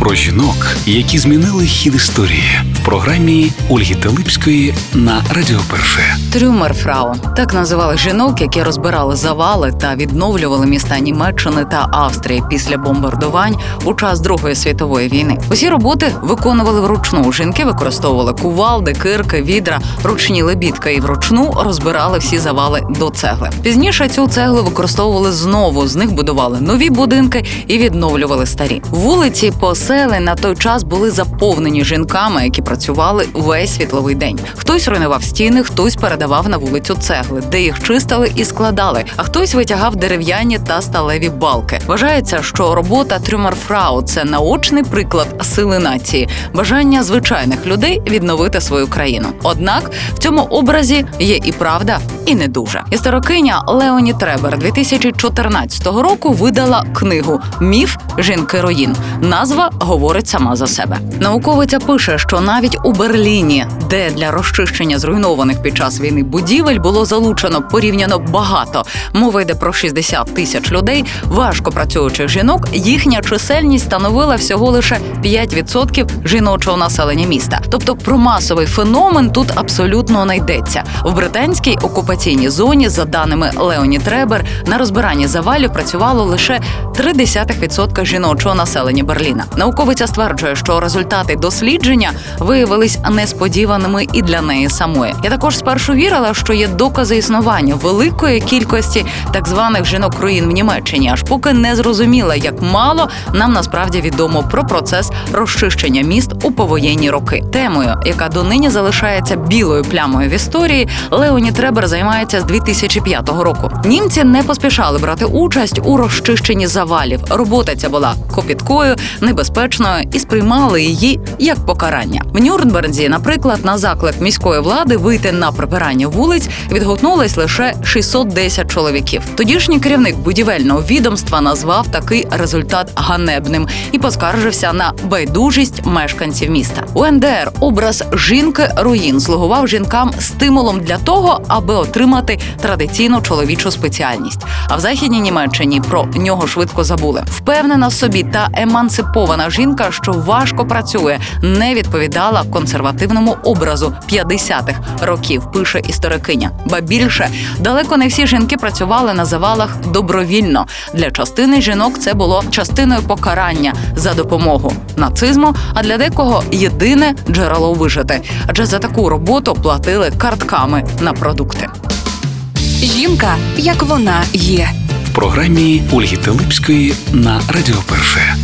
Про жінок, які змінили хід історії в програмі Ольги Телипської на Радіо Перше. Трюмерфрау так називали жінок, які розбирали завали та відновлювали міста Німеччини та Австрії після бомбардувань у час Другої світової війни. Усі роботи виконували вручну. Жінки використовували кувалди, кирки, відра, ручні лебідка і вручну розбирали всі завали до цегли. Пізніше цю цеглу використовували знову. З них будували нові будинки і відновлювали старі. Вулиці посели на той час були заповнені жінками, які працювали весь світловий день. Хтось руйнував стіни, хтось передавав на вулицю цегли, де їх чистили і складали, а хтось витягав дерев'яні та сталеві балки. Вважається, що робота Трюмерфрау – це наочний приклад сили нації, бажання звичайних людей відновити свою країну. Однак в цьому образі є і правда, і не дуже. Історикиня Леоні Требер 2014 року видала книгу Міф жінки руїн. Назва говорить сама за себе. Науковиця пише, що навіть у Берліні, де для розчищення зруйнованих під час війни будівель було залучено порівняно багато. Мова йде про 60 тисяч людей, важко працюючих жінок. Їхня чисельність становила всього лише 5% жіночого населення міста. Тобто про масовий феномен тут абсолютно не йдеться. В британській окупаційній зоні, за даними Леоні Требер, на розбиранні завалів працювало лише 0,3% жіночого населення Берліна. Науковиця стверджує, що результати дослідження виявились несподіваними і для неї самої. Я також спершу вірила, що є докази існування великої кількості так званих жінок руїн в Німеччині, аж поки не зрозуміла, як мало нам насправді відомо про процес розчищення міст у повоєнні роки. Темою, яка донині залишається білою плямою в історії, Леоні Требер займається з 2005 року. Німці не поспішали брати участь у розчищенні завалів. Робота ця була копіткою, небезпечною і сприймали її як покарання. В Нюрнберзі, наприклад, на заклик міської влади вийти на прибирання вулиць відгукнулись лише 610 чоловіків. Тодішній керівник будівельного відомства назвав такий результат ганебним і поскаржився на байдужість мешканців міста. У НДР образ жінки руїн слугував жінкам стимулом для того, аби отримати традиційну чоловічу спеціальність. А в західній Німеччині про нього швидко забули. Впевнена в собі та емансипована жінка, що важко працює, не відповідала консервативному образу 50-х років. Пише історикиня. Ба більше далеко не всі жінки працювали на завалах добровільно. Для частини жінок це було частиною покарання за допомогу нацизму. А для декого єдине джерело вижити. Адже за таку роботу платили картками на продукти. Жінка, як вона є. В програмі Ольги Телипської на Радіо Перше.